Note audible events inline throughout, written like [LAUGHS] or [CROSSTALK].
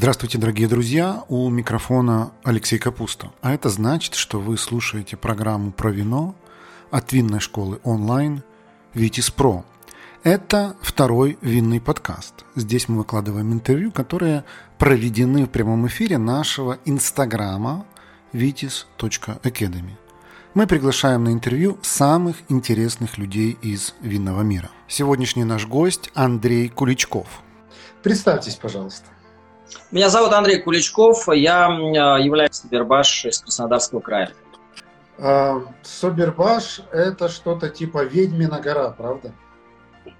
Здравствуйте, дорогие друзья! У микрофона Алексей Капуста. А это значит, что вы слушаете программу про вино от винной школы онлайн «Витис Про». Это второй винный подкаст. Здесь мы выкладываем интервью, которые проведены в прямом эфире нашего инстаграма vitis.academy. Мы приглашаем на интервью самых интересных людей из винного мира. Сегодняшний наш гость Андрей Куличков. Представьтесь, пожалуйста. Меня зовут Андрей Куличков, я э, являюсь Собербаш из Краснодарского края. А, Собербаш – это что-то типа Ведьмина гора, правда?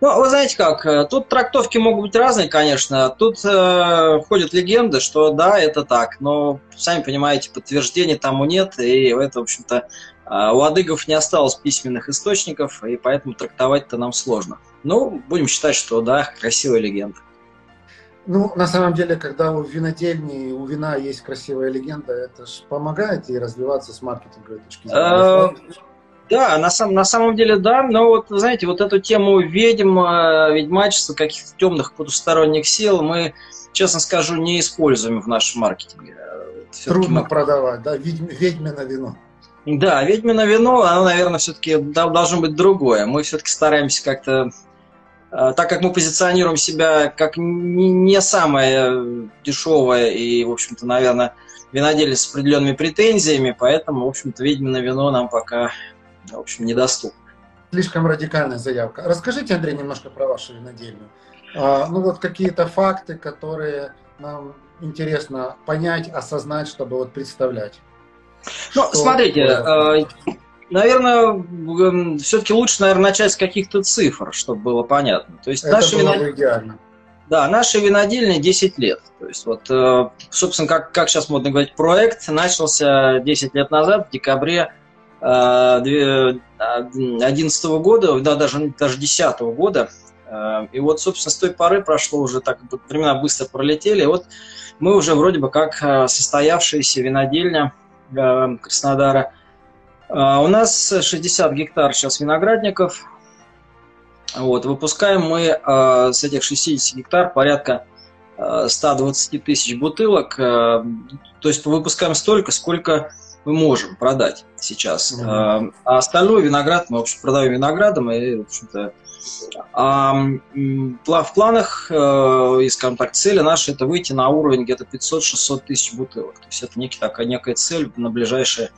Ну, вы знаете как, э, тут трактовки могут быть разные, конечно. Тут э, ходят легенды, что да, это так, но, сами понимаете, подтверждений тому нет, и это, в общем-то, э, у адыгов не осталось письменных источников, и поэтому трактовать-то нам сложно. Ну, будем считать, что да, красивая легенда. Ну, на самом деле, когда у винодельни, у вина есть красивая легенда, это же помогает ей развиваться с маркетинговой точки зрения. Э, да, на, сам, на самом деле да, но вот, знаете, вот эту тему ведьм, ведьмачества, каких-то темных потусторонних сил мы, честно скажу, не используем в нашем маркетинге. Трудно мы... продавать, да, ведьм, ведьмино вино. Да, ведьмино вино, оно, наверное, все-таки должно быть другое. Мы все-таки стараемся как-то так как мы позиционируем себя как не самое дешевое и, в общем-то, наверное, виноделие с определенными претензиями, поэтому, в общем-то, ведьмино вино нам пока, в общем, недоступно. Слишком радикальная заявка. Расскажите, Андрей, немножко про вашу винодельню. А, ну вот какие-то факты, которые нам интересно понять, осознать, чтобы вот представлять. Ну, что смотрите, такое? Наверное, все-таки лучше, наверное, начать с каких-то цифр, чтобы было понятно. То есть Это наши было винод... идеально. Да, наши винодельня 10 лет. То есть вот, э, собственно, как, как сейчас модно говорить, проект начался 10 лет назад, в декабре 2011 э, года, да, даже, даже 2010 года. Э, и вот, собственно, с той поры прошло уже так, времена быстро пролетели. И вот мы уже вроде бы как состоявшаяся винодельня Краснодара – у нас 60 гектар сейчас виноградников. Вот, выпускаем мы а, с этих 60 гектар порядка 120 а, тысяч бутылок. То есть выпускаем столько, сколько мы можем продать сейчас. Mm-hmm. А остальной виноград мы, в общем, продаем виноградом. И, в общем-то, а в планах, и, скажем так, цели наши это выйти на уровень где-то 500-600 тысяч бутылок. То есть это некий, такая некая цель на ближайшие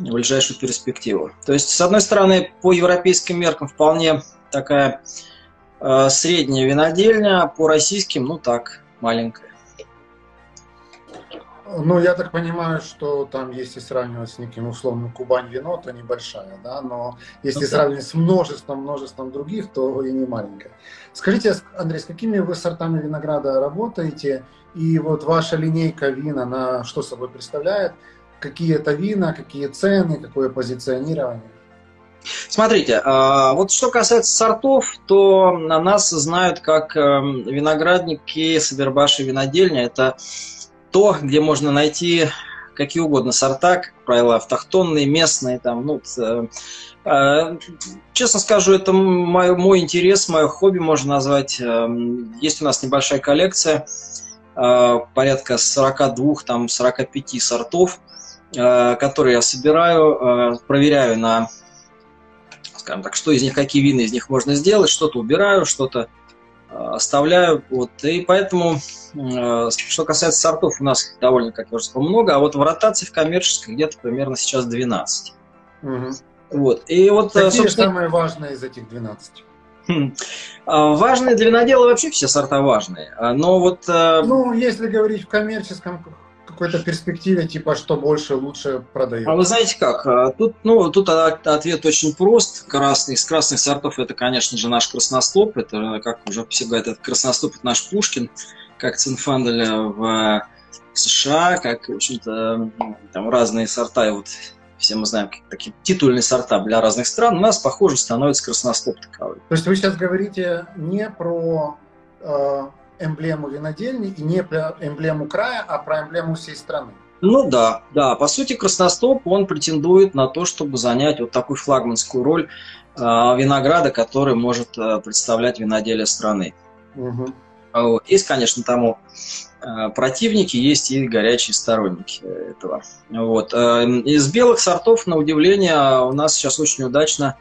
в ближайшую перспективу. То есть, с одной стороны, по европейским меркам вполне такая э, средняя винодельня, по российским, ну так, маленькая. Ну, я так понимаю, что там, если сравнивать с неким условным Кубань вино, то небольшая, да, но если ну, сравнивать с множеством, множеством других, то и не маленькая. Скажите, Андрей, с какими вы сортами винограда работаете? И вот ваша линейка вина, на что собой представляет? Какие это вина, какие цены, какое позиционирование? Смотрите, а, вот что касается сортов, то на нас знают как эм, виноградники, Сабербаши, винодельня. Это то, где можно найти какие угодно сорта, как правило, автохтонные, местные. Там, ну, э, э, честно скажу, это мой, мой интерес, мое хобби можно назвать. Эм, есть у нас небольшая коллекция, э, порядка 42, там, 45 сортов. Э, которые я собираю, э, проверяю на, скажем так, что из них, какие вины из них можно сделать, что-то убираю, что-то э, оставляю. Вот. И поэтому, что касается сортов, у нас довольно, как я уже сказал, много, а вот в ротации в коммерческой где-то примерно сейчас 12. Угу. Вот. И вот, Какие собственно... самые важные из этих 12? Хм. А, важные для винодела вообще все сорта важные. А, но вот... Ну, если говорить в коммерческом какой-то перспективе, типа, что больше, лучше продает? А вы знаете как? А, тут, ну, тут ответ очень прост. Красный, из красных сортов это, конечно же, наш красностоп. Это, как уже все говорят, это красностоп, это наш Пушкин, как Цинфандель в США, как, в общем-то, там разные сорта, и вот все мы знаем такие титульные сорта для разных стран, у нас, похоже, становится красностоп таковой. То есть вы сейчас говорите не про э, эмблему винодельни и не эмблему края, а про эмблему всей страны. Ну да, да. По сути, Красностоп, он претендует на то, чтобы занять вот такую флагманскую роль э, винограда, который может э, представлять виноделие страны. Угу. Есть, конечно, тому э, противники, есть и горячие сторонники этого. Вот. Э, из белых сортов, на удивление, у нас сейчас очень удачно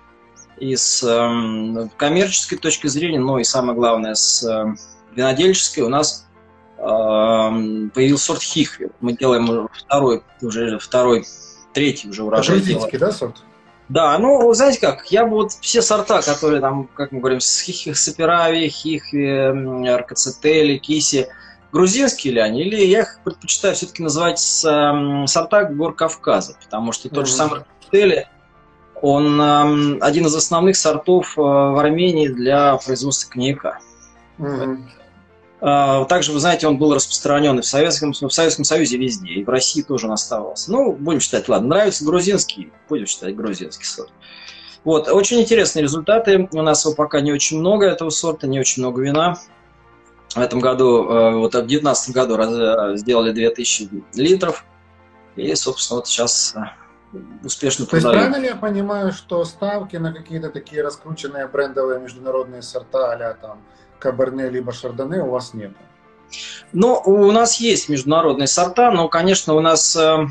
и с эм, коммерческой точки зрения, но и самое главное, с эм, винодельческой у нас эм, появился сорт Хихви. Мы делаем второй, уже второй, третий уже урожай. Грузинский, да, сорт? Да, ну, знаете как, я бы вот все сорта, которые там, как мы говорим, с хихи, саперави, хихви, аркацетели, киси, грузинские ли они, или я их предпочитаю все-таки называть с, э, сорта гор Кавказа, потому что тот mm-hmm. же самый аркацетели, он э, один из основных сортов э, в Армении для производства коньяка. Mm-hmm. А, также, вы знаете, он был распространен и в Советском, в Советском Союзе везде, и в России тоже он оставался. Ну, будем считать, ладно, нравится грузинский, будем считать грузинский сорт. Вот, очень интересные результаты. У нас его пока не очень много этого сорта, не очень много вина. В этом году, э, вот в 2019 году э, сделали 2000 литров. И, собственно, вот сейчас э, успешно То есть правильно я понимаю, что ставки на какие-то такие раскрученные брендовые международные сорта, а там Каберне либо Шардоне у вас нет? Ну, у нас есть международные сорта, но, конечно, у нас, э,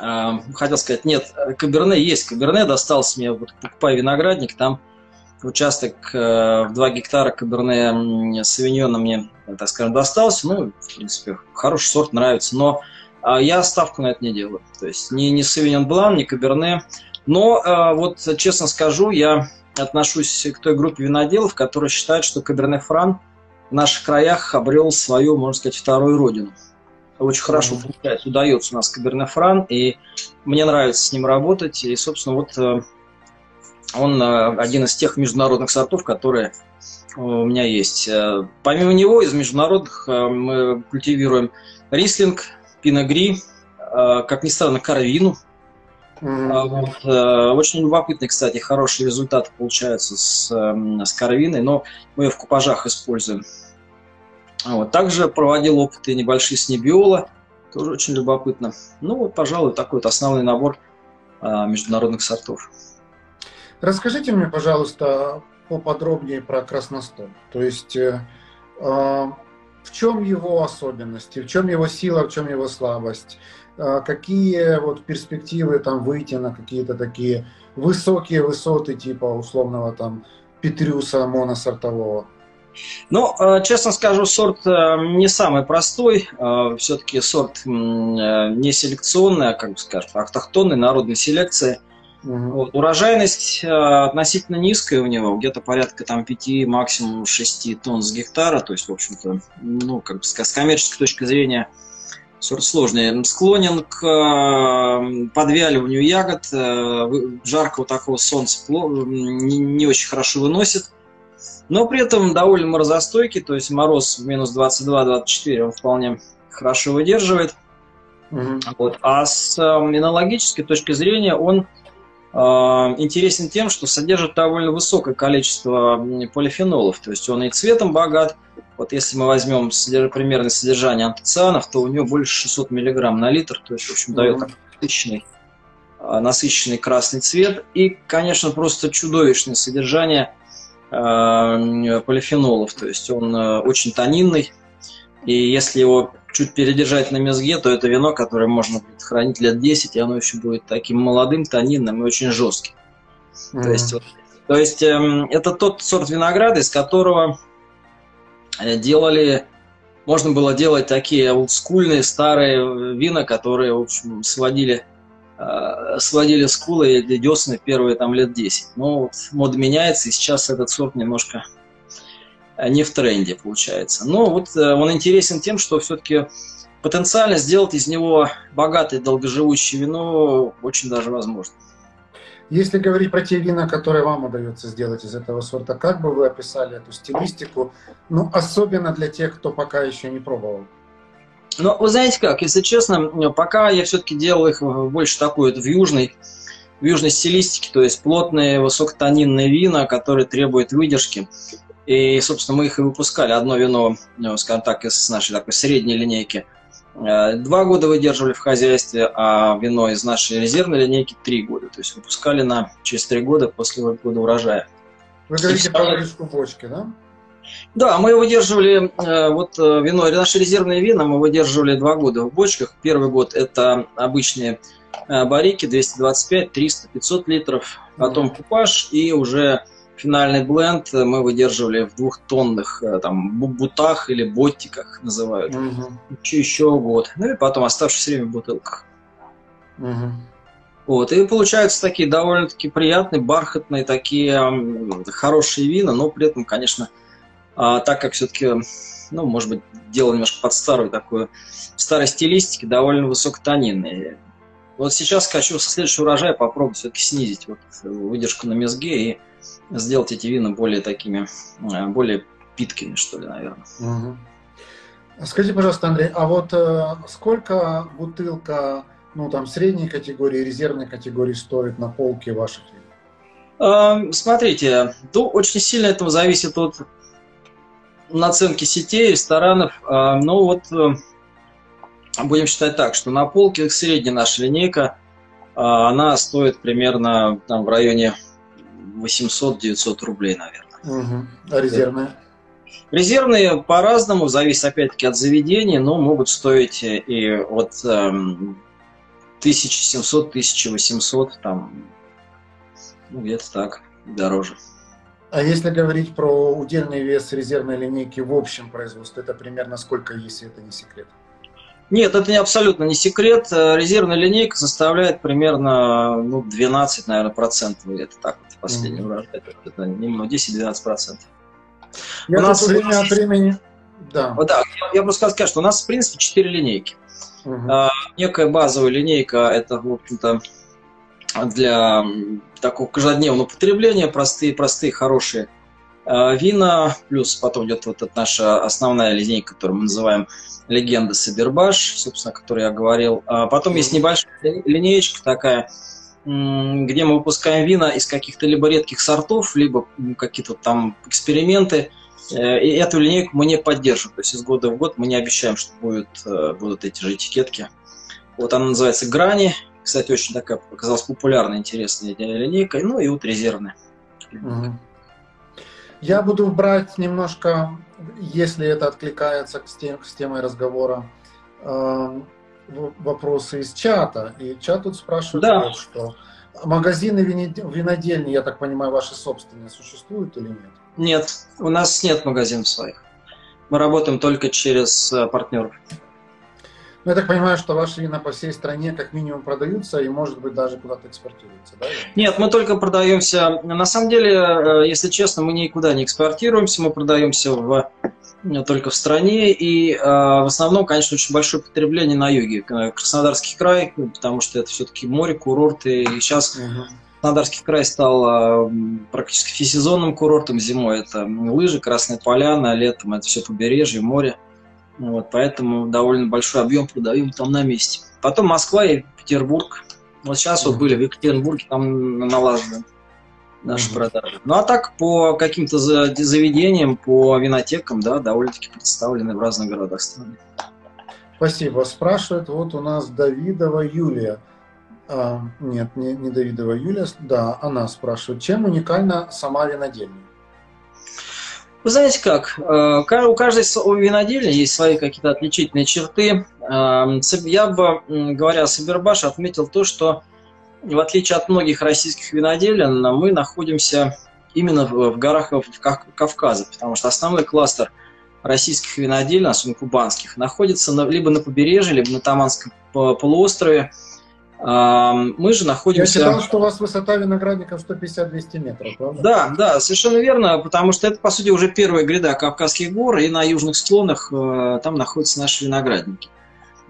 э, хотел сказать, нет, Каберне есть. Каберне достался мне, вот покупая виноградник, там участок э, в 2 гектара Каберне Савиньона мне, так скажем, достался. Ну, в принципе, хороший сорт, нравится, но э, я ставку на это не делаю. То есть ни, ни Савиньон Блан, ни Каберне. Но э, вот, честно скажу, я отношусь к той группе виноделов, которые считают, что Каберне Фран в наших краях обрел свою, можно сказать, вторую родину. Очень хорошо получается, удается у нас Каберне Фран, и мне нравится с ним работать. И, собственно, вот э, он э, один из тех международных сортов, которые у меня есть. Э, помимо него, из международных мы культивируем рислинг, пиногри, как ни странно, карвину – Mm-hmm. Вот, э, очень любопытный, кстати, хороший результат получается с, эм, с карвиной, но мы ее в купажах используем. Вот. Также проводил опыты небольшие с небиола, тоже очень любопытно. Ну вот, пожалуй, такой вот основной набор а, международных сортов. Расскажите мне, пожалуйста, поподробнее про красностол. То есть э, а, в чем его особенности, в чем его сила, в чем его слабость? А, какие вот перспективы там выйти на какие-то такие высокие высоты типа условного там Петрюса моносортового? Ну, а, честно скажу, сорт э, не самый простой. А, Все-таки сорт не селекционный, а, как бы скажем, автохтонный, народной селекции. Угу. Вот. Урожайность э, относительно низкая у него, где-то порядка там 5, максимум 6 тонн с гектара. То есть, в общем-то, ну, как бы с коммерческой точки зрения, сорт сложный. Склонен к э, подвяливанию ягод, э, жаркого такого солнца не очень хорошо выносит, но при этом довольно морозостойкий, то есть мороз в минус 22-24 он вполне хорошо выдерживает. Угу. Вот. А с минологической э, точки зрения он интересен тем, что содержит довольно высокое количество полифенолов, то есть он и цветом богат, вот если мы возьмем примерное содержание антоцианов, то у него больше 600 мг на литр, то есть, в общем, дает насыщенный, а, насыщенный красный цвет. И, конечно, просто чудовищное содержание э, полифенолов, то есть он э, очень тонинный. И если его чуть передержать на мезге, то это вино, которое можно будет хранить лет 10, и оно еще будет таким молодым, тонинным и очень жестким. Mm-hmm. То есть, вот, то есть э, это тот сорт винограда, из которого Э, делали, можно было делать такие олдскульные старые вина, которые, в общем, сводили, э, сводили скулы и десны первые там лет 10. Но вот мода меняется, и сейчас этот сорт немножко э, не в тренде получается. Но вот он интересен тем, что все-таки потенциально сделать из него богатое долгоживущее вино очень даже возможно. Если говорить про те вина, которые вам удается сделать из этого сорта, как бы вы описали эту стилистику, ну, особенно для тех, кто пока еще не пробовал? Ну, вы знаете как, если честно, пока я все-таки делал их больше такой вот в южной, в южной стилистике, то есть плотные, высокотонинные вина, которые требуют выдержки. И, собственно, мы их и выпускали. Одно вино, ну, скажем так, из нашей такой средней линейки – Э, два года выдерживали в хозяйстве, а вино из нашей резервной линейки три года. То есть выпускали на через три года после года урожая. Вы говорите про вырезку бочки, да? Да, мы выдерживали э, вот э, вино, наши резервные вина мы выдерживали два года в бочках. Первый год это обычные э, барики 225, 300, 500 литров, потом купаж и уже финальный бленд мы выдерживали в двухтонных там бутах или боттиках называют. Угу. Еще, еще год. Ну и потом оставшееся время в бутылках. Угу. Вот, и получаются такие довольно-таки приятные, бархатные, такие хорошие вина, но при этом, конечно, а, так как все-таки, ну, может быть, дело немножко под старую такую, в старой стилистике довольно высокотонинные. Вот сейчас хочу со следующего урожая попробовать все-таки снизить вот выдержку на мезге и сделать эти вина более такими, э, более питкими, что ли, наверное. Угу. Скажите, пожалуйста, Андрей, а вот э, сколько бутылка ну, там, средней категории, резервной категории стоит на полке ваших вин? Смотрите, то очень сильно это зависит от наценки сетей, ресторанов. Ну вот э, будем считать так, что на полке средняя наша линейка, а, она стоит примерно там, в районе 800-900 рублей, наверное. Угу. А резервная? Резервные по-разному, зависит опять-таки от заведения, но могут стоить и от 1700-1800, там, ну, где-то так, дороже. А если говорить про удельный вес резервной линейки в общем производстве, это примерно сколько, если это не секрет? Нет, это не абсолютно не секрет. Резервная линейка составляет примерно ну, 12, наверное, процентов. Это так вот последний mm-hmm. урожай. Это немного 10-12 процентов. Я у нас время от времени... Да. да, я, я просто сказать, что у нас, в принципе, 4 линейки. Угу. А, некая базовая линейка, это, в общем-то, для такого каждодневного потребления, простые, простые, хорошие а, вина, плюс потом идет вот эта наша основная линейка, которую мы называем легенда Сабербаш, собственно, о которой я говорил. А потом есть небольшая линеечка такая, где мы выпускаем вина из каких-то либо редких сортов, либо какие-то там эксперименты, Э, и эту линейку мы не поддерживаем. То есть из года в год мы не обещаем, что будет, э, будут эти же этикетки. Вот она называется «Грани». Кстати, очень такая показалась популярная, интересная линейка. Ну и вот резервная. Я буду брать немножко, если это откликается с, тем, с темой разговора, э, вопросы из чата. И чат тут спрашивает, да. вот, что магазины винодельни, я так понимаю, ваши собственные существуют или нет? Нет, у нас нет магазинов своих. Мы работаем только через э, партнеров. Ну, я так понимаю, что ваши вина по всей стране как минимум продаются и, может быть, даже куда-то экспортируются, да? Нет, мы только продаемся. На самом деле, э, если честно, мы никуда не экспортируемся, мы продаемся в, только в стране. И в основном, конечно, очень большое потребление на юге. Краснодарский край, потому что это все-таки море, курорты. И сейчас угу Краснодарский край стал а, практически всесезонным курортом зимой. Это лыжи, Красная Поляна, летом это все побережье, море. Вот, поэтому довольно большой объем продаем там на месте. Потом Москва и Петербург. Вот сейчас вот были в Екатеринбурге, там налажены наши продажи. Ну а так по каким-то заведениям, по винотекам, да, довольно-таки представлены в разных городах страны. Спасибо. Спрашивает вот у нас Давидова Юлия. А, нет, не, не Давидова Юлия, да, она спрашивает, чем уникальна сама винодельня? Вы знаете как, э, у каждой винодельни есть свои какие-то отличительные черты. Эм, я бы, говоря о Сабербаш, отметил то, что в отличие от многих российских виноделин, мы находимся именно в горах Кавказа, потому что основной кластер российских виноделин, особенно кубанских, находится либо на побережье, либо на Таманском полуострове, мы же находимся... Я считал, что у вас высота виноградников 150-200 метров, правда? Да, да, совершенно верно, потому что это, по сути, уже первая гряда Кавказских гор, и на южных склонах э, там находятся наши виноградники.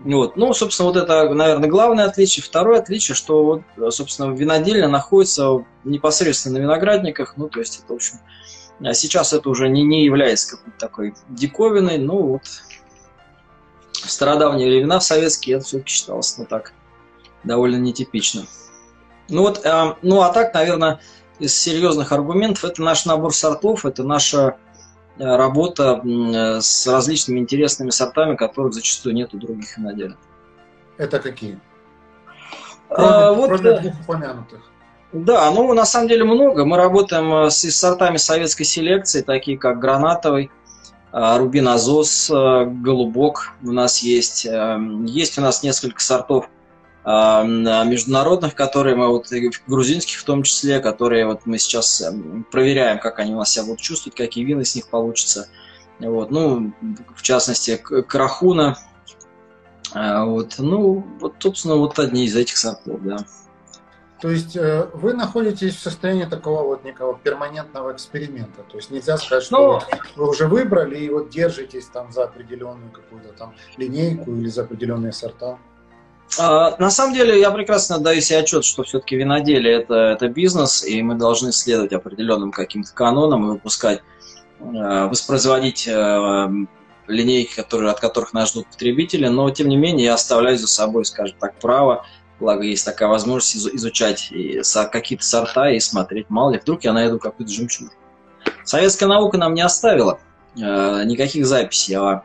Вот. Ну, собственно, вот это, наверное, главное отличие. Второе отличие, что, вот, собственно, винодельня находится непосредственно на виноградниках, ну, то есть это, в общем, а сейчас это уже не, не является какой-то такой диковиной, ну, вот, в стародавние времена, в советские, это все-таки считалось, ну, так, довольно нетипично. Ну вот, э, ну а так, наверное, из серьезных аргументов это наш набор сортов, это наша работа э, с различными интересными сортами, которых зачастую нет у других виноделин. Это какие? А, кроме, а, вот, кроме двух упомянутых. Да, ну на самом деле много. Мы работаем э, с, с сортами советской селекции, такие как гранатовый, э, Рубин Азос, э, Голубок у нас есть. Есть у нас несколько сортов международных, которые мы вот грузинских в том числе, которые вот мы сейчас проверяем, как они у нас себя будут чувствовать, какие вины с них получатся. Вот, ну, в частности, Крахуна. Вот, ну, вот, собственно, вот одни из этих сортов, да. То есть э, вы находитесь в состоянии такого вот некого перманентного эксперимента. То есть нельзя сказать, что. Ну, вы уже выбрали и вот держитесь там за определенную какую-то там линейку или за определенные сорта. А, на самом деле я прекрасно даю себе отчет, что все-таки виноделие это, это бизнес, и мы должны следовать определенным каким-то канонам и выпускать, э, воспроизводить э, линейки, которые, от которых нас ждут потребители, но тем не менее я оставляю за собой, скажем так, право Благо, есть такая возможность изучать какие-то сорта и смотреть, мало ли, вдруг я найду какую-то жемчужину. Советская наука нам не оставила никаких записей о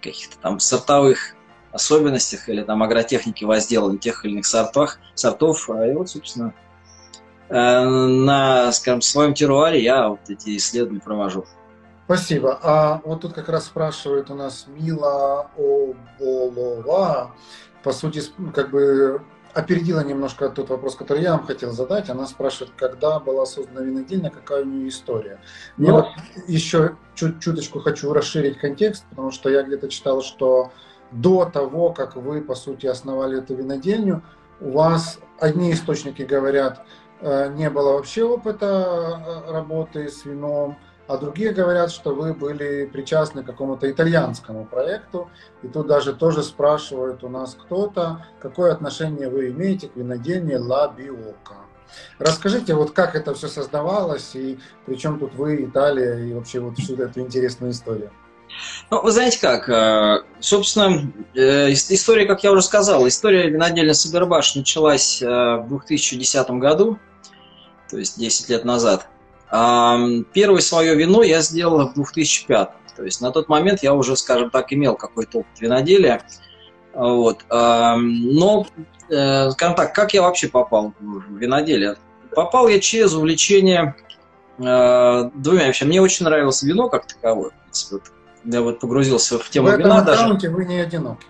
каких-то там сортовых особенностях или там агротехнике возделывания тех или иных сортах, сортов. И вот, собственно, э, на, скажем, своем теруаре я вот эти исследования провожу. Спасибо. А вот тут как раз спрашивает у нас Мила Оболова. По сути, как бы опередила немножко тот вопрос, который я вам хотел задать. Она спрашивает, когда была создана винодельня, какая у нее история. Мне ну, вот еще чуть чуточку хочу расширить контекст, потому что я где-то читал, что до того, как вы, по сути, основали эту винодельню, у вас одни источники говорят, э, не было вообще опыта э, работы с вином, а другие говорят, что вы были причастны к какому-то итальянскому проекту, и тут даже тоже спрашивают у нас кто-то, какое отношение вы имеете к винодельне Ла Биока. Расскажите, вот как это все создавалось, и при чем тут вы, Италия, и вообще вот всю эту интересную историю? Ну, вы знаете как, э, собственно, э, история, как я уже сказал, история винодельни Сабербаш началась э, в 2010 году, то есть 10 лет назад. Первое свое вино я сделал в 2005. То есть на тот момент я уже, скажем так, имел какой-то опыт виноделия. Вот. Но, скажем так, как я вообще попал в виноделие? Попал я через увлечение двумя вещами. Мне очень нравилось вино как таковое. Вот, я вот погрузился в тему в вина даже. вы не одиноки.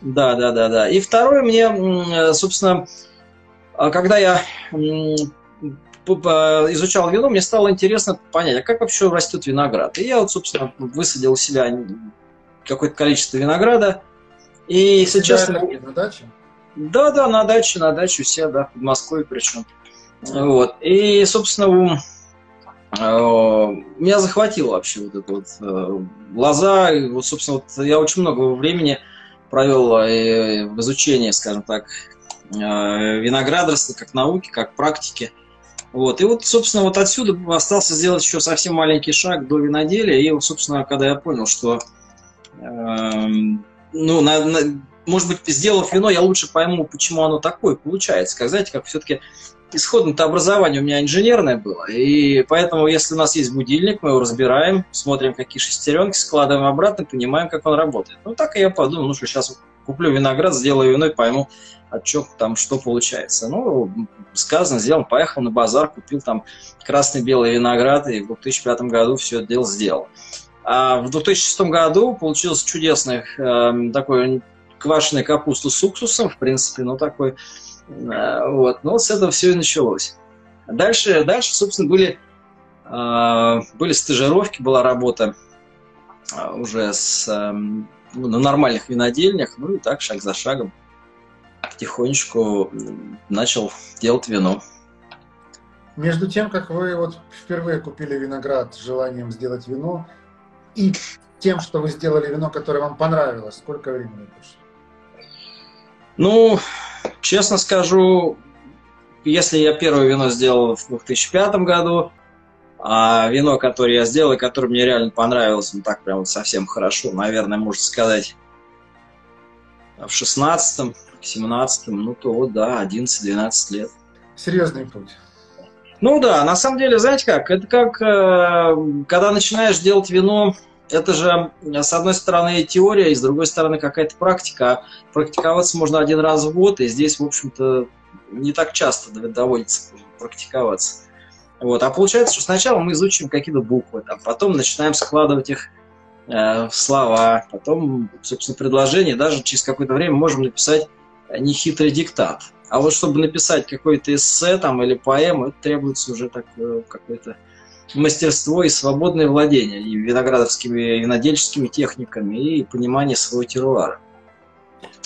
Да, да, да, да. И второе мне, собственно, а когда я изучал вино, мне стало интересно понять, а как вообще растет виноград. И я вот, собственно, высадил у себя какое-то количество винограда. И, если честно... На даче? Да, да, на даче, на даче себя, да, в Москве причем. Вот. И, собственно, э, меня захватило вообще вот это вот э, глаза. И вот, собственно, вот я очень много времени провел э, в изучении, скажем так, виноградарства как науки, как практики. Вот. И вот, собственно, вот отсюда остался сделать еще совсем маленький шаг до виноделия. И вот, собственно, когда я понял, что, э, ну, на, на, может быть, сделав вино, я лучше пойму, почему оно такое получается. Как, знаете, как все-таки исходное-то образование у меня инженерное было, и поэтому, если у нас есть будильник, мы его разбираем, смотрим, какие шестеренки, складываем обратно, понимаем, как он работает. Ну, так и я подумал, ну что, сейчас куплю виноград, сделаю вино и пойму, от там что получается. Ну, сказано, сделал, поехал на базар, купил там красный-белый виноград, и в 2005 году все это дело сделал. А в 2006 году получилось чудесный э, такой квашеный капусту с уксусом, в принципе, ну такой, э, вот, ну с этого все и началось. Дальше, дальше, собственно, были, э, были стажировки, была работа э, уже с, э, на нормальных винодельнях, ну и так, шаг за шагом потихонечку начал делать вино. Между тем, как вы вот впервые купили виноград с желанием сделать вино, и тем, что вы сделали вино, которое вам понравилось, сколько времени прошло? Ну, честно скажу, если я первое вино сделал в 2005 году, а вино, которое я сделал, и которое мне реально понравилось, ну так прям вот совсем хорошо, наверное, можно сказать, в 16 17 ну то да, 11-12 лет. Серьезный путь. Ну да, на самом деле, знаете как, это как, э, когда начинаешь делать вино, это же, с одной стороны, теория, и с другой стороны, какая-то практика. Практиковаться можно один раз в год, и здесь, в общем-то, не так часто доводится практиковаться. Вот. А получается, что сначала мы изучим какие-то буквы, там, потом начинаем складывать их э, в слова, потом, собственно, предложение, даже через какое-то время можем написать нехитрый диктат. А вот чтобы написать какое-то эссе там, или поэму, это требуется уже так, э, какое-то мастерство и свободное владение и виноградовскими, и винодельческими техниками, и понимание своего теруара.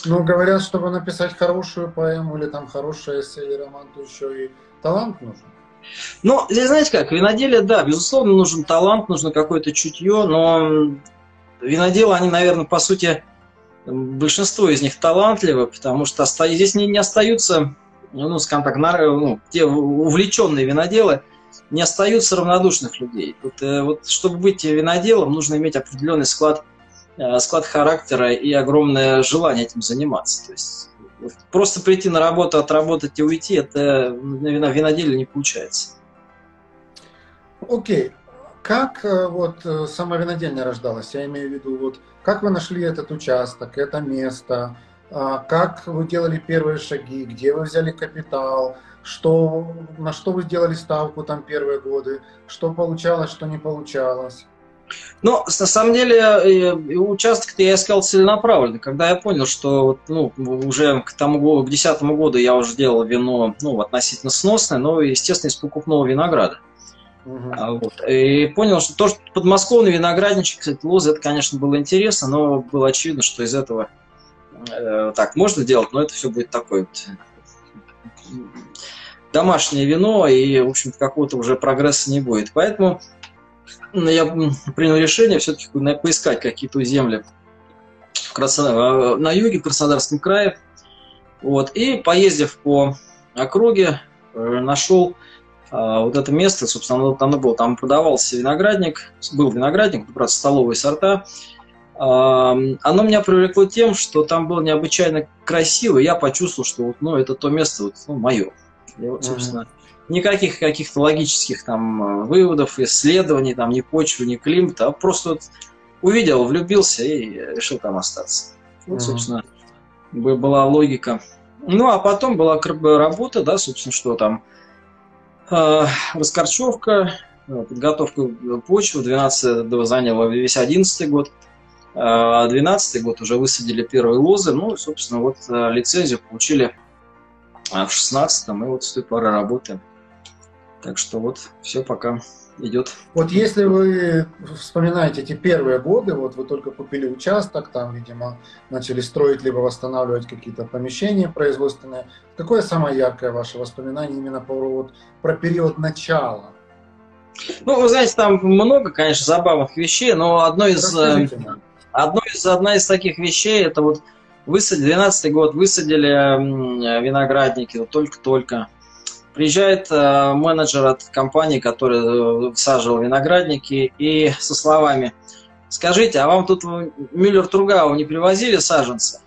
Ну, говорят, чтобы написать хорошую поэму или там хорошее эссе или роман, то еще и талант нужен. Ну, здесь, знаете как, виноделие, да, безусловно, нужен талант, нужно какое-то чутье, но виноделы, они, наверное, по сути, большинство из них талантливы, потому что здесь не, не остаются, ну, скажем так, ну, те увлеченные виноделы, не остаются равнодушных людей. Тут, э, вот, чтобы быть виноделом, нужно иметь определенный склад, э, склад характера и огромное желание этим заниматься. То есть просто прийти на работу, отработать и уйти, это на виноделе не получается. Окей. Как э, вот сама винодельня рождалась? Я имею в виду, вот как вы нашли этот участок, это место, а, как вы делали первые шаги, где вы взяли капитал, что, на что вы сделали ставку там первые годы, что получалось, что не получалось? Ну, на самом деле, э, участок-то я искал целенаправленно. Когда я понял, что ну, уже к тому к десятому году я уже делал вино ну, относительно сносное, но, естественно, из покупного винограда. Uh-huh. Вот. И понял, что то, что подмосковный виноградничек, кстати, лозы, это, конечно, было интересно, но было очевидно, что из этого э, так можно делать, но это все будет такое вот домашнее вино, и, в общем какого-то уже прогресса не будет. Поэтому я принял решение все-таки поискать какие-то земли Красно... на юге, в Краснодарском крае. Вот. И поездив по округе, э, нашел а, вот это место, собственно, оно, было, там продавался виноградник, был виноградник, правда, столовые сорта. Оно меня привлекло тем, что там было необычайно красиво, я почувствовал, что вот, ну, это то место, вот, ну, мое. И вот, собственно, mm-hmm. никаких каких-то логических там выводов, исследований, там, ни почвы, ни климата, а просто вот увидел, влюбился и решил там остаться. Вот, mm-hmm. собственно, была логика. Ну, а потом была работа, да, собственно, что там, э, раскорчевка, э, подготовка почвы, 12 заняло весь 11 год, 12 год уже высадили первые лозы, ну, собственно, вот э, лицензию получили а в 16-м, и вот с той поры работаем. Так что вот все пока идет. Вот если вы вспоминаете эти первые годы, вот вы только купили участок, там, видимо, начали строить либо восстанавливать какие-то помещения производственные. Какое самое яркое ваше воспоминание именно по, вот, про период начала? Ну, вы знаете, там много, конечно, забавных вещей, но одно из, э, одно из, одна из таких вещей, это вот Высадили, 12 год, высадили виноградники, только-только. Приезжает э, менеджер от компании, который э, высаживал виноградники, и со словами, скажите, а вам тут Мюллер Тругау не привозили саженцы?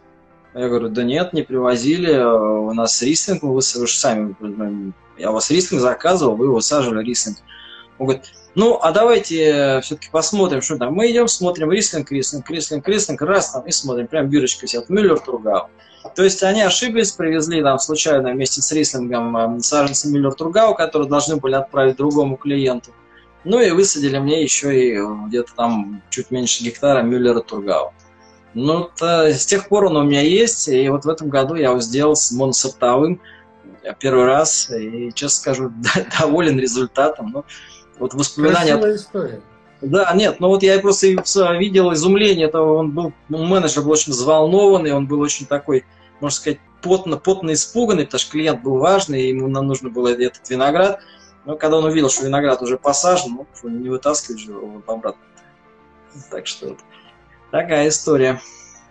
Я говорю, да нет, не привозили, у нас рислинг, вы, вы же сами, я у вас рислинг заказывал, вы высаживали рислинг. Он говорит, ну, а давайте э, все-таки посмотрим, что там. Мы идем, смотрим рислинг, рислинг, рислинг, рислинг, раз там и смотрим, прям бирочка сидит, Мюллер Тургау. То есть они ошиблись, привезли там случайно вместе с рислингом э, саженцы Мюллер Тургау, которые должны были отправить другому клиенту. Ну и высадили мне еще и э, где-то там чуть меньше гектара Мюллера Тургау. Ну, то, с тех пор он у меня есть, и вот в этом году я его сделал с моносортовым первый раз, и, честно скажу, [LAUGHS] доволен результатом. Ну, вот воспоминания... Красивая история. Да, нет, ну вот я просто видел изумление этого, он был, ну, менеджер был очень взволнованный, он был очень такой, можно сказать, потно, потно испуганный, потому что клиент был важный, ему нам нужно было этот виноград. Но когда он увидел, что виноград уже посажен, ну, не вытаскивать же его обратно. Так что вот такая история.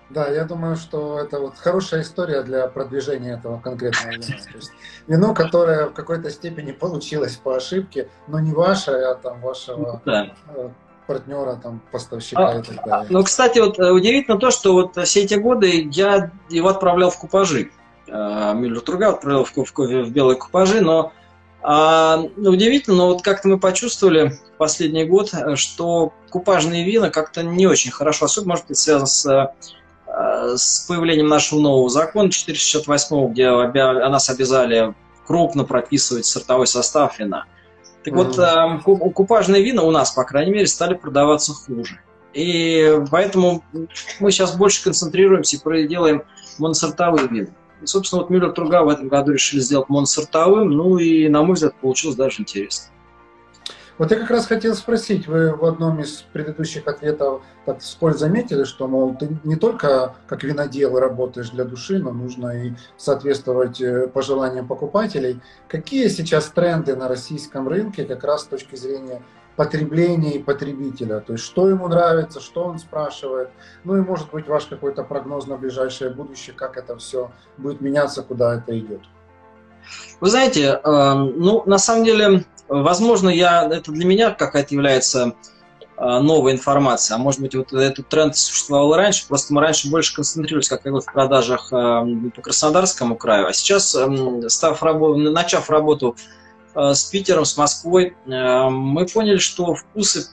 Да, я думаю, что это вот хорошая история для продвижения этого конкретного [LAUGHS] вина. То есть вино, которое в какой-то степени получилось по ошибке, но не ваше, а там вашего да. Э, партнера, там, поставщика а, и так далее. Ну, кстати, вот э, удивительно то, что вот все эти годы я его отправлял в купажи. Э, Мюллер Труга отправлял в, в, в белые купажи, но а, ну, удивительно, но вот как-то мы почувствовали в последний год, что купажные вина как-то не очень хорошо, особенно, может быть, связано с с появлением нашего нового закона 468, где нас обязали крупно прописывать сортовой состав вина. Так mm-hmm. вот, э, купажные вина у нас, по крайней мере, стали продаваться хуже. И поэтому мы сейчас больше концентрируемся и делаем моносортовые вина. И, собственно, вот Мюллер Труга в этом году решили сделать моносортовым, ну и, на мой взгляд, получилось даже интересно. Вот я как раз хотел спросить, вы в одном из предыдущих ответов так вскользь заметили, что, мол, ты не только как винодел работаешь для души, но нужно и соответствовать э, пожеланиям покупателей. Какие сейчас тренды на российском рынке как раз с точки зрения потребления и потребителя? То есть что ему нравится, что он спрашивает? Ну и может быть ваш какой-то прогноз на ближайшее будущее, как это все будет меняться, куда это идет? Вы знаете, э, ну на самом деле Возможно, я, это для меня какая-то является а, новая информация. А может быть, вот этот тренд существовал раньше, просто мы раньше больше концентрировались, как я говорил, в продажах а, по Краснодарскому краю. А сейчас, став, начав работу а, с Питером, с Москвой, мы поняли, что вкусы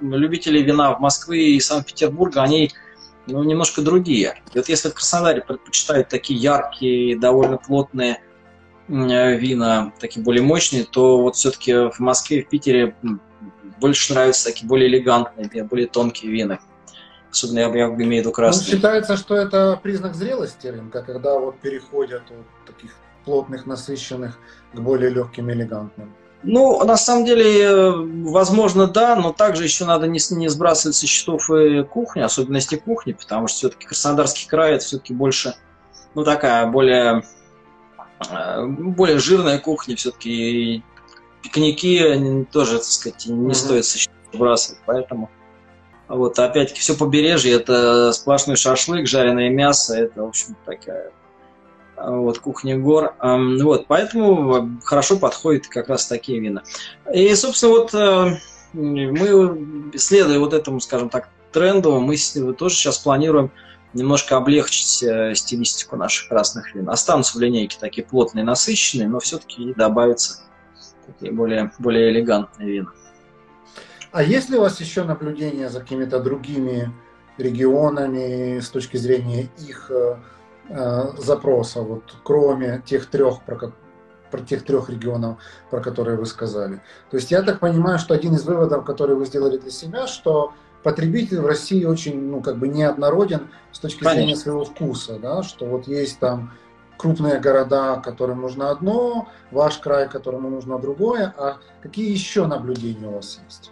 любителей вина в Москве и Санкт-Петербурга, они ну, немножко другие. И вот если в Краснодаре предпочитают такие яркие, довольно плотные вина такие более мощные, то вот все-таки в Москве, в Питере больше нравятся такие более элегантные, более тонкие вина. Особенно я, я имею в виду красные. Ну, считается, что это признак зрелости рынка, когда вот переходят от таких плотных, насыщенных к более легким, элегантным. Ну, на самом деле, э, возможно, да, но также еще надо не, не сбрасывать со счетов и кухни, особенности кухни, потому что все-таки Краснодарский край это все-таки больше, ну, такая более Э, более жирная кухня все-таки. Пикники тоже, так сказать, не mm-hmm. стоит сбрасывать, поэтому... Вот, опять-таки, все побережье, это сплошной шашлык, жареное мясо, это, в общем, такая вот, кухня гор. Вот, поэтому хорошо подходят как раз такие вина. И, собственно, вот э, мы, следуя вот этому, скажем так, тренду, мы тоже сейчас планируем немножко облегчить э, стилистику наших красных вин. Останутся в линейке такие плотные, насыщенные, но все-таки добавятся такие более, более элегантные вина. А есть ли у вас еще наблюдения за какими-то другими регионами с точки зрения их э, э запроса, вот, кроме тех трех, про, про тех трех регионов, про которые вы сказали? То есть я так понимаю, что один из выводов, который вы сделали для себя, что потребитель в России очень, ну, как бы неоднороден с точки Конечно. зрения своего вкуса, да, что вот есть там крупные города, которым нужно одно, ваш край, которому нужно другое, а какие еще наблюдения у вас есть?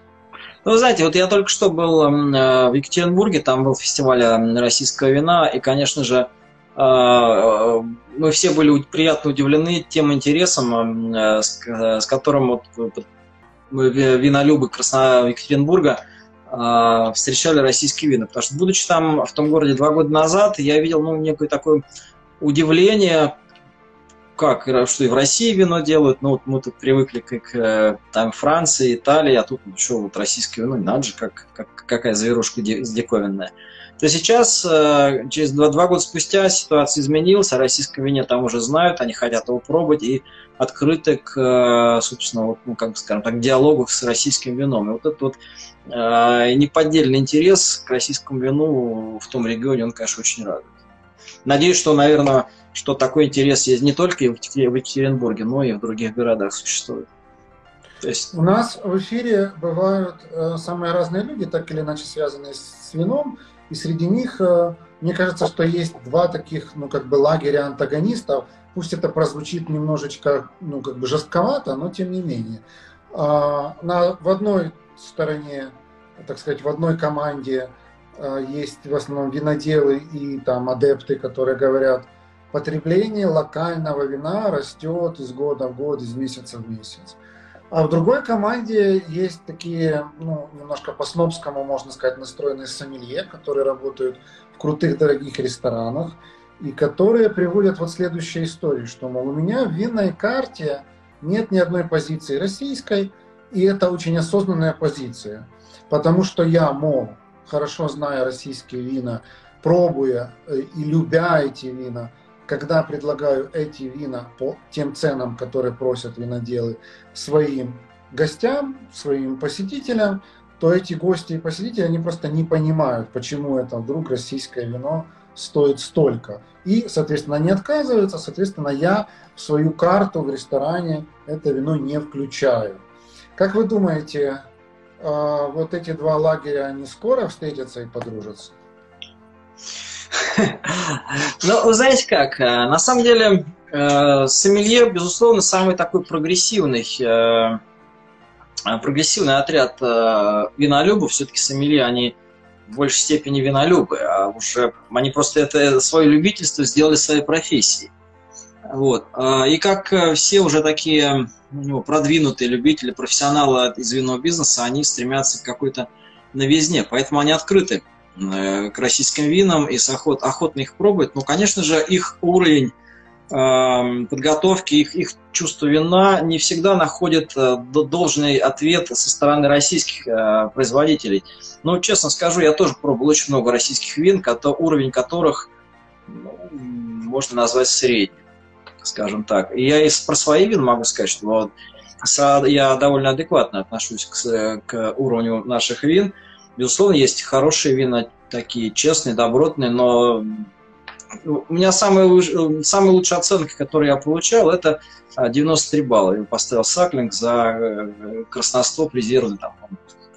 Ну, вы знаете, вот я только что был э, в Екатеринбурге, там был фестиваль российского вина, и, конечно же, э, э, мы все были приятно удивлены тем интересом, с которым вот винолюбы Красно Екатеринбурга а, встречали российские вина. Потому что, будучи там в том городе два года назад, я видел ну, некое такое удивление, как, что и в России вино делают, ну вот мы тут привыкли к, к там, Франции, Италии, а тут ну, что, вот российское вино, надо же, как, как, какая зверушка диковинная. То сейчас, э, через два, два года спустя ситуация изменилась, о российском вине там уже знают, они хотят его пробовать и открыты к, э, собственно, вот, ну, как бы скажем так, диалогу с российским вином. И вот этот вот э, неподдельный интерес к российскому вину в том регионе, он, конечно, очень радует. Надеюсь, что, наверное, что такой интерес есть не только в Екатеринбурге, но и в других городах существует. То есть... У нас в эфире бывают э, самые разные люди, так или иначе связанные с вином, и среди них, э, мне кажется, что есть два таких, ну, как бы лагеря антагонистов. Пусть это прозвучит немножечко, ну, как бы жестковато, но тем не менее. А, на, в одной стороне, так сказать, в одной команде э, есть в основном виноделы и там адепты, которые говорят, потребление локального вина растет из года в год, из месяца в месяц. А в другой команде есть такие, ну, немножко по-снобскому, можно сказать, настроенные сомелье, которые работают в крутых дорогих ресторанах, и которые приводят вот следующей истории, что, мол, у меня в винной карте нет ни одной позиции российской, и это очень осознанная позиция, потому что я, мол, хорошо зная российские вина, пробуя э, и любя эти вина, когда предлагаю эти вина по тем ценам, которые просят виноделы своим гостям, своим посетителям, то эти гости и посетители, они просто не понимают, почему это вдруг российское вино стоит столько. И, соответственно, не отказываются, соответственно, я в свою карту в ресторане это вино не включаю. Как вы думаете, а, вот эти два лагеря, они скоро встретятся и подружатся? Ну, вы знаете как, э, на самом деле, э, сомелье, безусловно, самый такой прогрессивный э, прогрессивный отряд винолюбов, все-таки сомелье, они в большей степени винолюбы, а уже они просто это свое любительство сделали своей профессией. Вот. И как все уже такие ну, продвинутые любители, профессионалы из винного бизнеса, они стремятся к какой-то новизне, поэтому они открыты к российским винам и с охот, охотно их пробуют. Но, конечно же, их уровень э, подготовки, их, их чувство вина не всегда находит э, должный ответ со стороны российских э, производителей. Но, честно скажу, я тоже пробовал очень много российских вин, уровень которых ну, можно назвать средним, скажем так. И я и про свои вина могу сказать, что вот, я довольно адекватно отношусь к, к уровню наших вин – Безусловно, есть хорошие вина, такие честные, добротные, но у меня самые, самые лучшие оценки, которые я получал, это 93 а, балла. Я поставил Саклинг за э, красностоп резервный, там,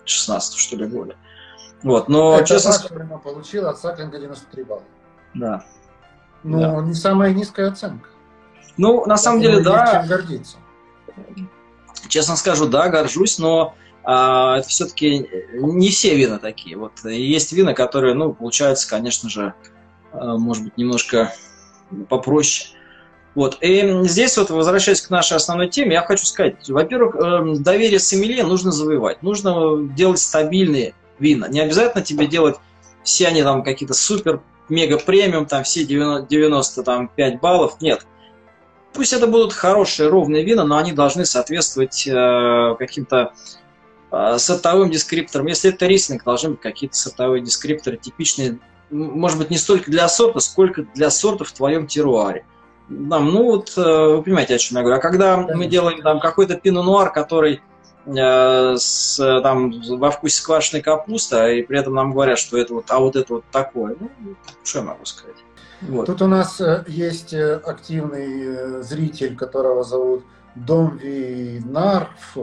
16 что ли, года. Вот, но, это честно сказать... получил от Саклинга 93 балла. Да. Ну, да. не самая низкая оценка. Ну, на самом деле, да. Чем гордиться. Честно скажу, да, горжусь, но а, все-таки не все вина такие. Вот есть вина, которые, ну, получаются, конечно же, а, может быть, немножко попроще. Вот. И здесь вот, возвращаясь к нашей основной теме, я хочу сказать, во-первых, эм, доверие сомелье нужно завоевать. Нужно делать стабильные вина. Не обязательно тебе делать все они там какие-то супер, мега премиум, там все 90, 95 баллов. Нет. Пусть это будут хорошие, ровные вина, но они должны соответствовать э, каким-то а, сортовым дескриптором. Если это рислинг, должны быть какие-то сортовые дескрипторы, типичные, может быть, не столько для сорта, сколько для сорта в твоем теруаре. Там, ну вот, э, вы понимаете, о чем я говорю. А когда мы делаем там какой-то пино-нуар, который э, с, там, во вкусе квашеной капусты, а и при этом нам говорят, что это вот, а вот это вот такое, ну, что я могу сказать. Вот. Тут у нас э, есть активный зритель, которого зовут Дом Винарф.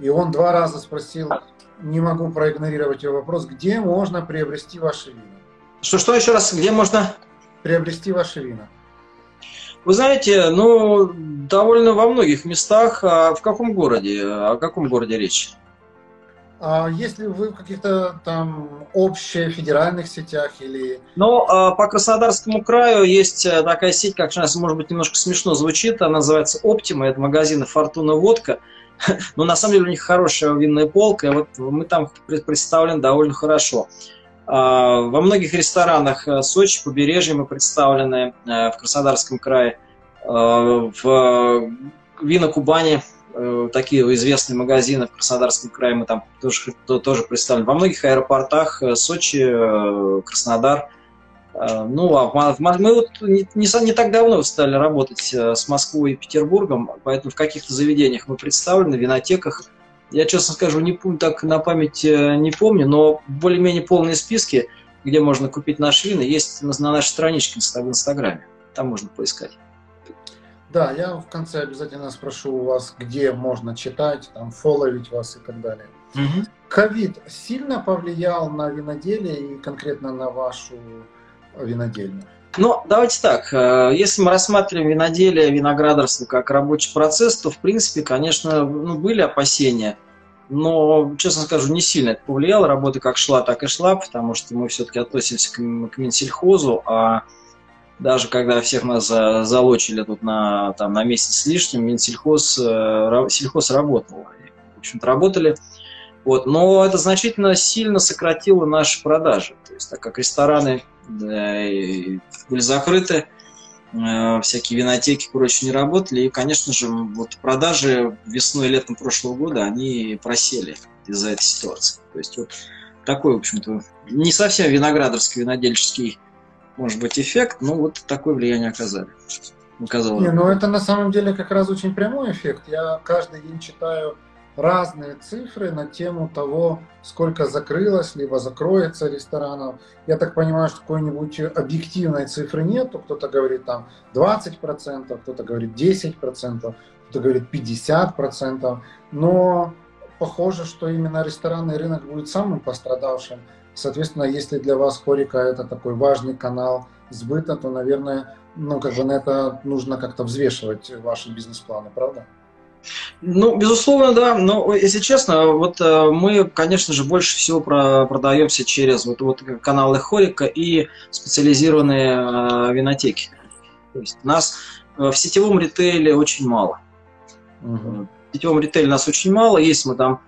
И он два раза спросил, не могу проигнорировать его вопрос, где можно приобрести ваши вина? Что-что еще раз, где можно? Приобрести ваши вина. Вы знаете, ну, довольно во многих местах. А в каком городе? О каком городе речь? А если вы в каких-то там общих федеральных сетях или... Ну, а по Краснодарскому краю есть э, такая сеть, как сейчас, может быть, немножко смешно звучит, она называется Оптима, это магазин Фортуна Водка. Но [LAUGHS] ну, на самом деле у них хорошая винная полка, и вот мы там представлены довольно хорошо. А, во многих ресторанах э, Сочи, побережья мы представлены э, в Краснодарском крае. А, в Вина Кубани э, такие известные магазины в Краснодарском крае мы там тоже, тоже представлены. Во многих аэропортах Сочи, Краснодар – ну, а мы вот не, не, не так давно стали работать э, с Москвой и Петербургом, поэтому в каких-то заведениях мы представлены, в винотеках. Я, честно скажу, не помню, так на память э, не помню, но более-менее полные списки, где можно купить наши вина, есть на, на нашей страничке в Инстаграме. Там можно поискать. Да, я в конце обязательно спрошу у вас, где можно читать, там, фолловить вас и так далее. Ковид угу. сильно повлиял на виноделие и конкретно на вашу винодельных? Ну, давайте так. Э, если мы рассматриваем виноделие, виноградарство как рабочий процесс, то, в принципе, конечно, ну, были опасения. Но, честно скажу, не сильно это повлияло. Работа как шла, так и шла, потому что мы все-таки относимся к, к Минсельхозу, а даже когда всех нас залочили тут на, там, на месяц с лишним, Минсельхоз э, сельхоз работал. В общем-то, работали вот. Но это значительно сильно сократило наши продажи. То есть, так как рестораны да, были закрыты, э, всякие винотеки, короче, не работали. И, конечно же, вот продажи весной и летом прошлого года, они просели из-за этой ситуации. То есть, вот такой, в общем-то, не совсем виноградарский, винодельческий, может быть, эффект, но вот такое влияние оказали. Оказало. Не, ну это на самом деле как раз очень прямой эффект. Я каждый день читаю разные цифры на тему того, сколько закрылось, либо закроется ресторанов. Я так понимаю, что какой-нибудь объективной цифры нету. Кто-то говорит там 20%, кто-то говорит 10%, кто-то говорит 50%. Но похоже, что именно ресторанный рынок будет самым пострадавшим. Соответственно, если для вас Хорика это такой важный канал сбыта, то, наверное, ну, как бы на это нужно как-то взвешивать ваши бизнес-планы, правда? Ну, безусловно, да. Но, если честно, вот э, мы, конечно же, больше всего про продаемся через вот, вот каналы Хорика и специализированные э, винотеки. То есть нас э, в сетевом ритейле очень мало. Угу. В сетевом ритейле нас очень мало. Есть мы там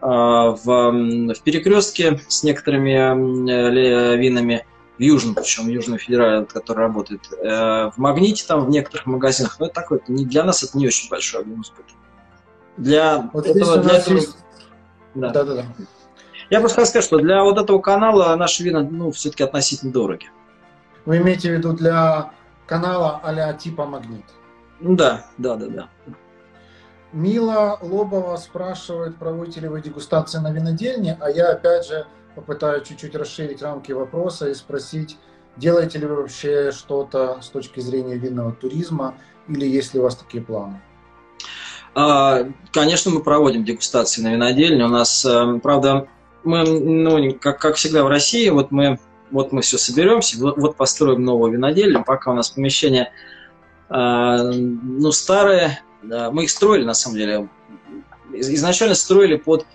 э, в, в перекрестке с некоторыми э, винами в Южном, причем в Южном Федерале, который работает, э, в Магните, там в некоторых магазинах, но это такое, не, для нас это не очень большой объем сбыта. Для вот этого, для этого... Есть... Да. да, да, да. Я просто хотел сказать, что для вот этого канала наши вина, ну, все-таки относительно дороги. Вы имеете в виду для канала а типа Магнит? Ну да, да, да, да. Мила Лобова спрашивает, проводите ли вы дегустации на винодельне, а я опять же попытаюсь чуть-чуть расширить рамки вопроса и спросить, делаете ли вы вообще что-то с точки зрения винного туризма или есть ли у вас такие планы? А, конечно, мы проводим дегустации на винодельне. У нас, э, правда, мы, ну, как, как всегда в России, вот мы, вот мы все соберемся, вот, вот построим новую винодельню, пока у нас помещение а, ну, старое, мы их строили, на самом деле, изначально строили под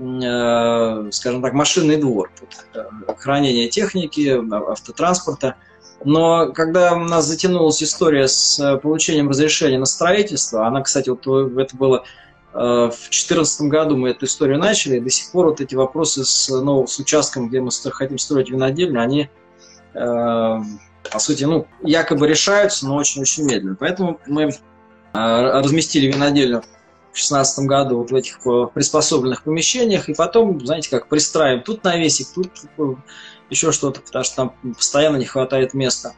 Э, скажем так, машинный двор, под э, хранение техники, автотранспорта. Но когда у нас затянулась история с э, получением разрешения на строительство, она, кстати, вот это было в 2014 году мы эту историю начали, и до сих пор вот эти вопросы с, ну, с участком, где мы хотим строить винодельню, они, э, по сути, ну, якобы решаются, но очень-очень медленно. Поэтому мы разместили винодельню в 2016 году вот в этих э, приспособленных помещениях, и потом, знаете, как пристраиваем тут навесик, тут еще что-то, потому что там постоянно не хватает места.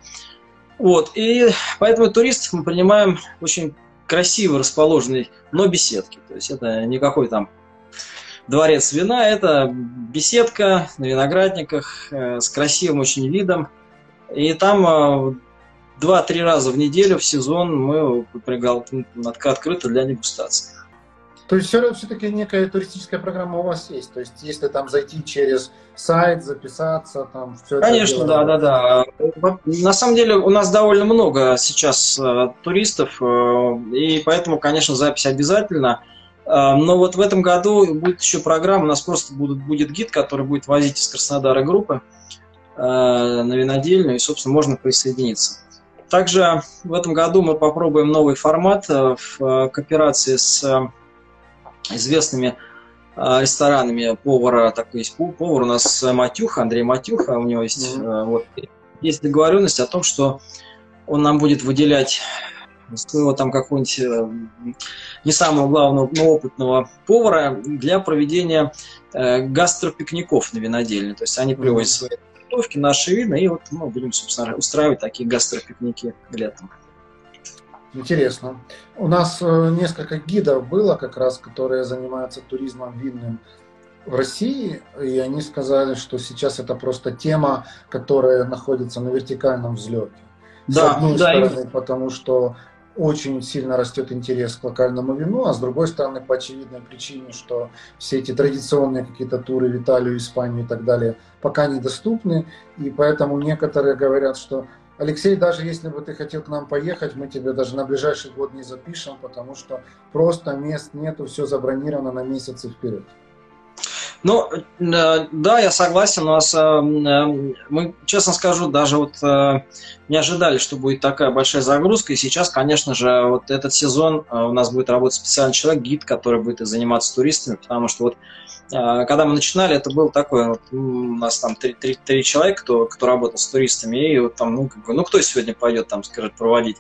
Вот, и поэтому туристов мы принимаем очень красиво расположенной, но беседки. То есть это никакой там дворец вина, это беседка на виноградниках э, с красивым очень видом. И там э, два-три раза в неделю в сезон мы открыты для дегустации. То есть все-таки некая туристическая программа у вас есть. То есть если там зайти через сайт, записаться, там все Конечно, да, да, да. На самом деле у нас довольно много сейчас э, туристов, э, и поэтому, конечно, запись обязательно. Э, но вот в этом году будет еще программа, у нас просто будет, будет гид, который будет возить из Краснодара группы на винодельню, и, собственно, можно присоединиться. Также в этом году мы попробуем новый формат в кооперации с известными а, ресторанами повара, такой есть повар у нас Матюха, Андрей Матюха, у него есть, mm-hmm. вот, есть договоренность о том, что он нам будет выделять своего там какого-нибудь э, не самого главного, но опытного повара для проведения э, гастропикников на винодельне. То есть они привозят свои готовки, наши вина, и вот мы будем, собственно, устраивать такие гастропикники летом. Интересно. У нас э, несколько гидов было как раз, которые занимаются туризмом винным в России, и они сказали, что сейчас это просто тема, которая находится на вертикальном взлете. Да, с одной да, стороны, и... потому что очень сильно растет интерес к локальному вину, а с другой стороны, по очевидной причине, что все эти традиционные какие-то туры в Италию, Испанию и так далее пока недоступны, и поэтому некоторые говорят, что Алексей, даже если бы ты хотел к нам поехать, мы тебе даже на ближайший год не запишем, потому что просто мест нету, все забронировано на месяцы вперед. Ну, э, да, я согласен. У нас, э, э, мы, честно скажу, даже вот не ожидали, что будет такая большая загрузка. И сейчас, конечно же, вот этот сезон у нас будет работать специальный человек, гид, который будет заниматься туристами, потому что вот когда мы начинали, это был такой, вот, у нас там три, три, три человека, кто, кто работал с туристами, и вот там, ну, как бы, ну, кто сегодня пойдет там, скажет, проводить.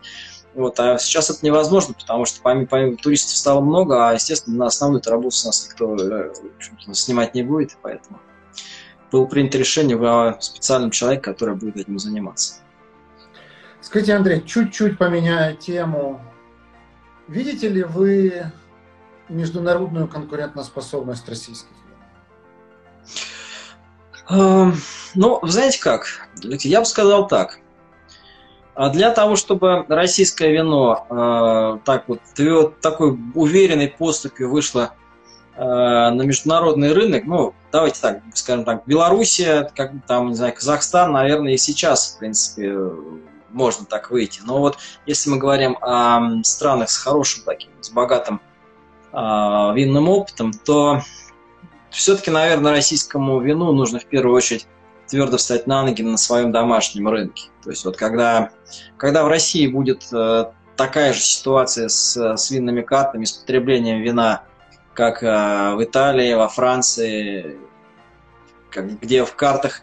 Вот, а сейчас это невозможно, потому что помимо, помимо туристов стало много, а, естественно, на основную работу у нас никто э, снимать не будет, поэтому было принято решение в специальном человеке, который будет этим заниматься. Скажите, Андрей, чуть-чуть поменяя тему. Видите ли вы международную конкурентоспособность российских вин? Эм, ну, знаете как, я бы сказал так. А для того, чтобы российское вино э, так вот такой уверенной поступью вышло э, на международный рынок, ну, давайте так, скажем так, Белоруссия, как там, не знаю, Казахстан, наверное, и сейчас, в принципе, можно так выйти. Но вот если мы говорим о странах с хорошим таким, с богатым э, винным опытом, то все-таки, наверное, российскому вину нужно в первую очередь твердо встать на ноги на своем домашнем рынке. То есть вот когда, когда в России будет э, такая же ситуация с, с винными картами, с потреблением вина, как э, в Италии, во Франции, как, где в картах,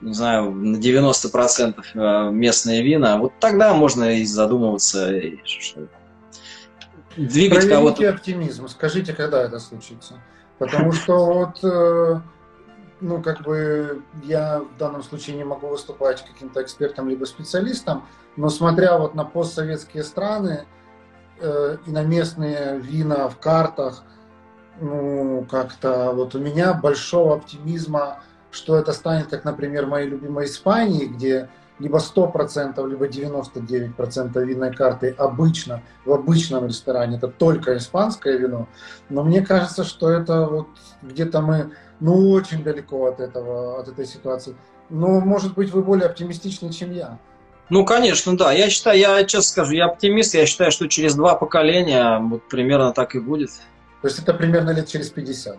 не знаю, на 90% э, местные вина, вот тогда можно и задумываться, и, двигать кого-то. оптимизм. Скажите, когда это случится? Потому что вот ну, как бы я в данном случае не могу выступать каким-то экспертом либо специалистом, но смотря вот на постсоветские страны э, и на местные вина в картах, ну, как-то вот у меня большого оптимизма, что это станет, как, например, в моей любимой Испании, где либо 100%, либо 99% винной карты обычно, в обычном ресторане, это только испанское вино. Но мне кажется, что это вот где-то мы ну, очень далеко от этого, от этой ситуации. Но, может быть, вы более оптимистичны, чем я. Ну, конечно, да. Я считаю, я честно скажу, я оптимист. Я считаю, что через два поколения вот примерно так и будет. То есть это примерно лет через 50?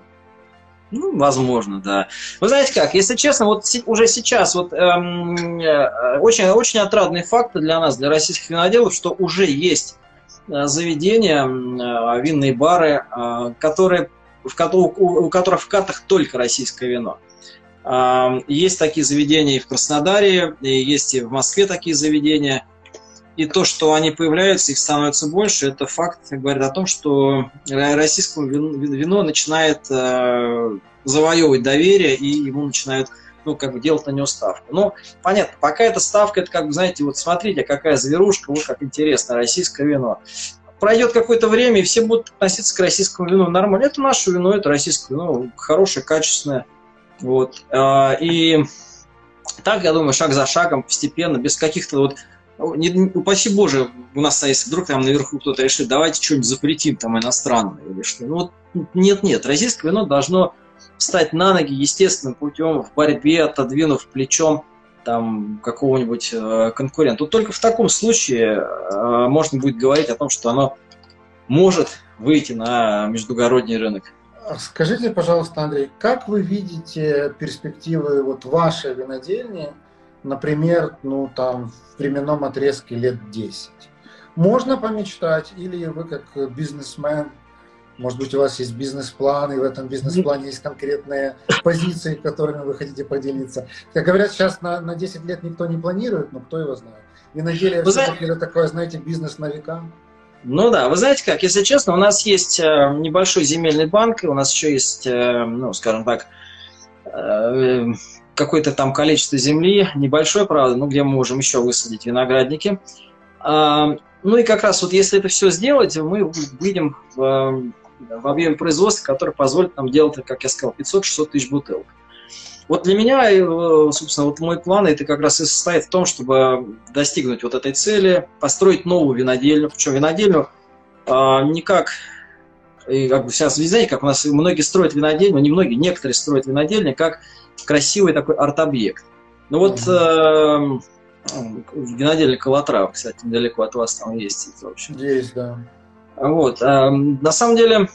Ну, возможно, да. Вы знаете как, если честно, вот уже сейчас вот эм, э, очень, очень отрадный факт для нас, для российских виноделов, что уже есть э, заведения, э, винные бары, которые в, у, которых в картах только российское вино. Есть такие заведения и в Краснодаре, и есть и в Москве такие заведения. И то, что они появляются, их становится больше, это факт говорит о том, что российское вино начинает э, завоевывать доверие, и ему начинают ну, как бы делать на него ставку. Но понятно, пока эта ставка, это как бы, знаете, вот смотрите, какая зверушка, вот как интересно, российское вино пройдет какое-то время, и все будут относиться к российскому вину нормально. Это наше вино, это российское вино, хорошее, качественное. Вот. А, и так, я думаю, шаг за шагом, постепенно, без каких-то вот не, упаси Боже, у нас, если вдруг там наверху кто-то решит, давайте что-нибудь запретим там иностранное или что. Ну вот нет-нет, российское вино должно встать на ноги естественным путем в борьбе, отодвинув плечом там какого-нибудь э, конкурента. Вот только в таком случае э, можно будет говорить о том, что оно может выйти на междугородний рынок. Скажите, пожалуйста, Андрей, как вы видите перспективы вот вашей винодельни, например, ну там в временном отрезке лет 10? Можно помечтать, или вы как бизнесмен может быть, у вас есть бизнес-план, и в этом бизнес-плане есть конкретные позиции, которыми вы хотите поделиться. Как говорят, сейчас на, на 10 лет никто не планирует, но кто его знает. И на деле это знаете... такое, знаете, бизнес на века. Ну да, вы знаете как, если честно, у нас есть э, небольшой земельный банк, и у нас еще есть, э, ну, скажем так, э, какое-то там количество земли, небольшое, правда, ну, где мы можем еще высадить виноградники. А, ну и как раз вот если это все сделать, мы выйдем в в объеме производства, который позволит нам делать, как я сказал, 500-600 тысяч бутылок. Вот для меня, э, собственно, вот мой план это как раз и состоит в том, чтобы достигнуть вот этой цели, построить новую винодельню. Причем винодельню а, не как, и как бы сейчас, вы знаете, как у нас многие строят винодельню, не многие, некоторые строят винодельню, как красивый такой арт-объект. Ну вот mm-hmm. э, винодельня Калатрава, кстати, недалеко от вас там есть. В общем. Есть, да. Вот. А, на самом деле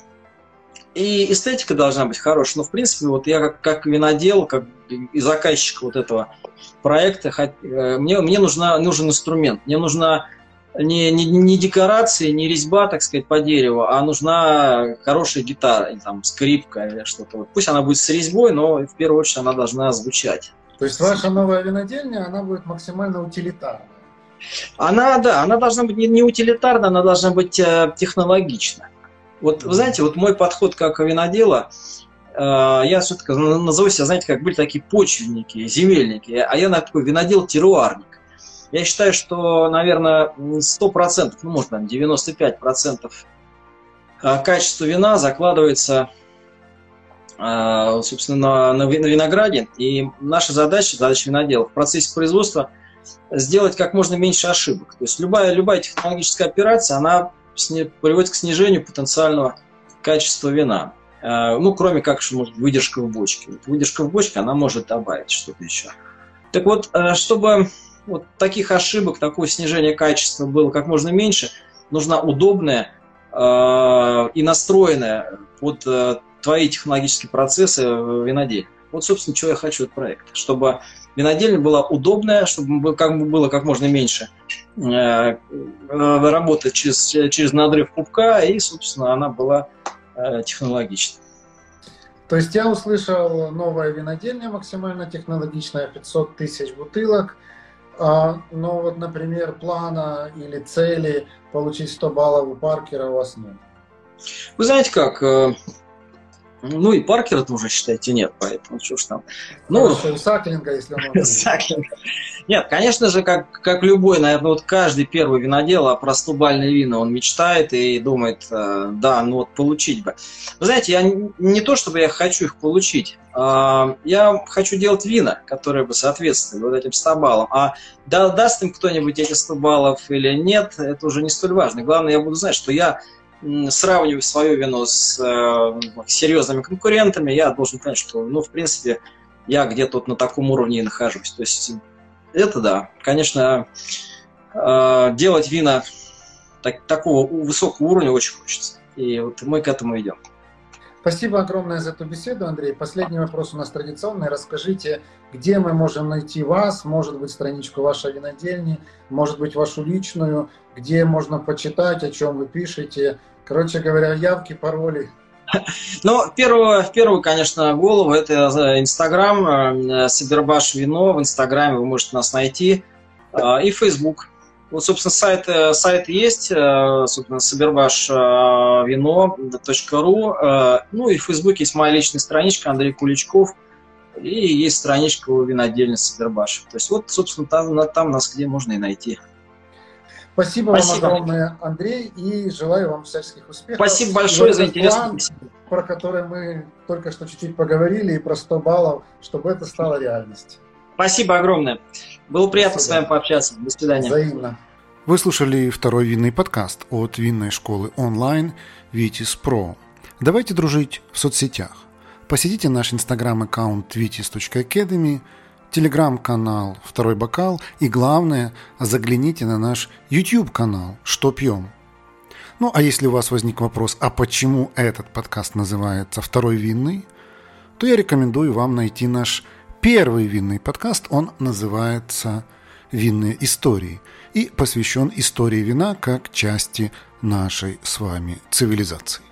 и эстетика должна быть хорошая, но в принципе вот я как, как винодел, как и заказчик вот этого проекта, э, мне, мне нужна, нужен инструмент, мне нужна не, не, не декорации, не резьба, так сказать, по дереву, а нужна хорошая гитара, или, там, скрипка или что-то. Вот. Пусть она будет с резьбой, но в первую очередь она должна звучать. То есть ваша новая винодельня, она будет максимально утилитарна? Она, да, она должна быть не, не утилитарна, она должна быть э, технологична. Вот, вы знаете, вот мой подход как винодела, э, я все-таки назову себя, знаете, как были такие почвенники, земельники, а я такой винодел-теруарник. Я считаю, что, наверное, 100%, ну, может, там, 95% качество вина закладывается собственно, на, на винограде. И наша задача, задача винодела в процессе производства сделать как можно меньше ошибок. То есть любая, любая технологическая операция, она приводит к снижению потенциального качества вина. Ну, кроме как, что может выдержка в бочке. Выдержка в бочке, она может добавить что-то еще. Так вот, чтобы вот таких ошибок, такое снижение качества было как можно меньше, нужна удобная э, и настроенная под э, твои технологические процессы в виноделии. Вот, собственно, что я хочу от проекта. Чтобы винодельня была удобная, чтобы как бы было как можно меньше э, работать через, через надрыв пупка, и, собственно, она была э, технологичной. То есть я услышал новая винодельня максимально технологичная, 500 тысяч бутылок – а, но вот, например, плана или цели получить 100 баллов у Паркера у вас нет. Вы знаете как, э, ну и Паркера тоже, считайте, нет, поэтому что ж там. Ну, Хорошо, Саклинга, если он [LAUGHS] Саклинга. Нет, конечно же, как, как любой, наверное, вот каждый первый винодел, а про стубальные вина он мечтает и думает, э, да, ну вот получить бы. Вы знаете, я не то, чтобы я хочу их получить, а, я хочу делать вина, которые бы соответствовали вот этим 100 баллам. А да, даст им кто-нибудь эти 100 баллов или нет, это уже не столь важно. Главное, я буду знать, что я сравниваю свое вино с э, серьезными конкурентами, я должен понять, что, ну, в принципе, я где-то вот на таком уровне и нахожусь. То есть это да, конечно, э, делать вина так, такого высокого уровня очень хочется. И вот мы к этому идем. Спасибо огромное за эту беседу, Андрей. Последний вопрос у нас традиционный. Расскажите, где мы можем найти вас, может быть, страничку вашей винодельни, может быть, вашу личную, где можно почитать, о чем вы пишете. Короче говоря, явки, пароли. Ну, первую, в первую, конечно, голову это Инстаграм, э, Сибербаш Вино. В Инстаграме вы можете нас найти. Э, и Фейсбук. Вот, собственно, сайт, э, сайт есть, э, собственно, собервашвино.ру. Э, ну и в Фейсбуке есть моя личная страничка Андрей Куличков. И есть страничка у винодельни Собербаш. То есть вот, собственно, там, там нас где можно и найти. Спасибо, Спасибо вам огромное, Андрей, и желаю вам всяческих успехов. Спасибо большое за интересный про который мы только что чуть-чуть поговорили, и про 100 баллов, чтобы это стало реальностью. Спасибо огромное. Было приятно Спасибо. с вами пообщаться. До свидания. Взаимно. Вы слушали второй винный подкаст от винной школы онлайн Vitis Pro. Давайте дружить в соцсетях. Посетите наш инстаграм-аккаунт vitis.academy, телеграм-канал «Второй бокал» и, главное, загляните на наш YouTube-канал «Что пьем?». Ну, а если у вас возник вопрос, а почему этот подкаст называется «Второй винный?», то я рекомендую вам найти наш Первый винный подкаст, он называется «Винные истории» и посвящен истории вина как части нашей с вами цивилизации.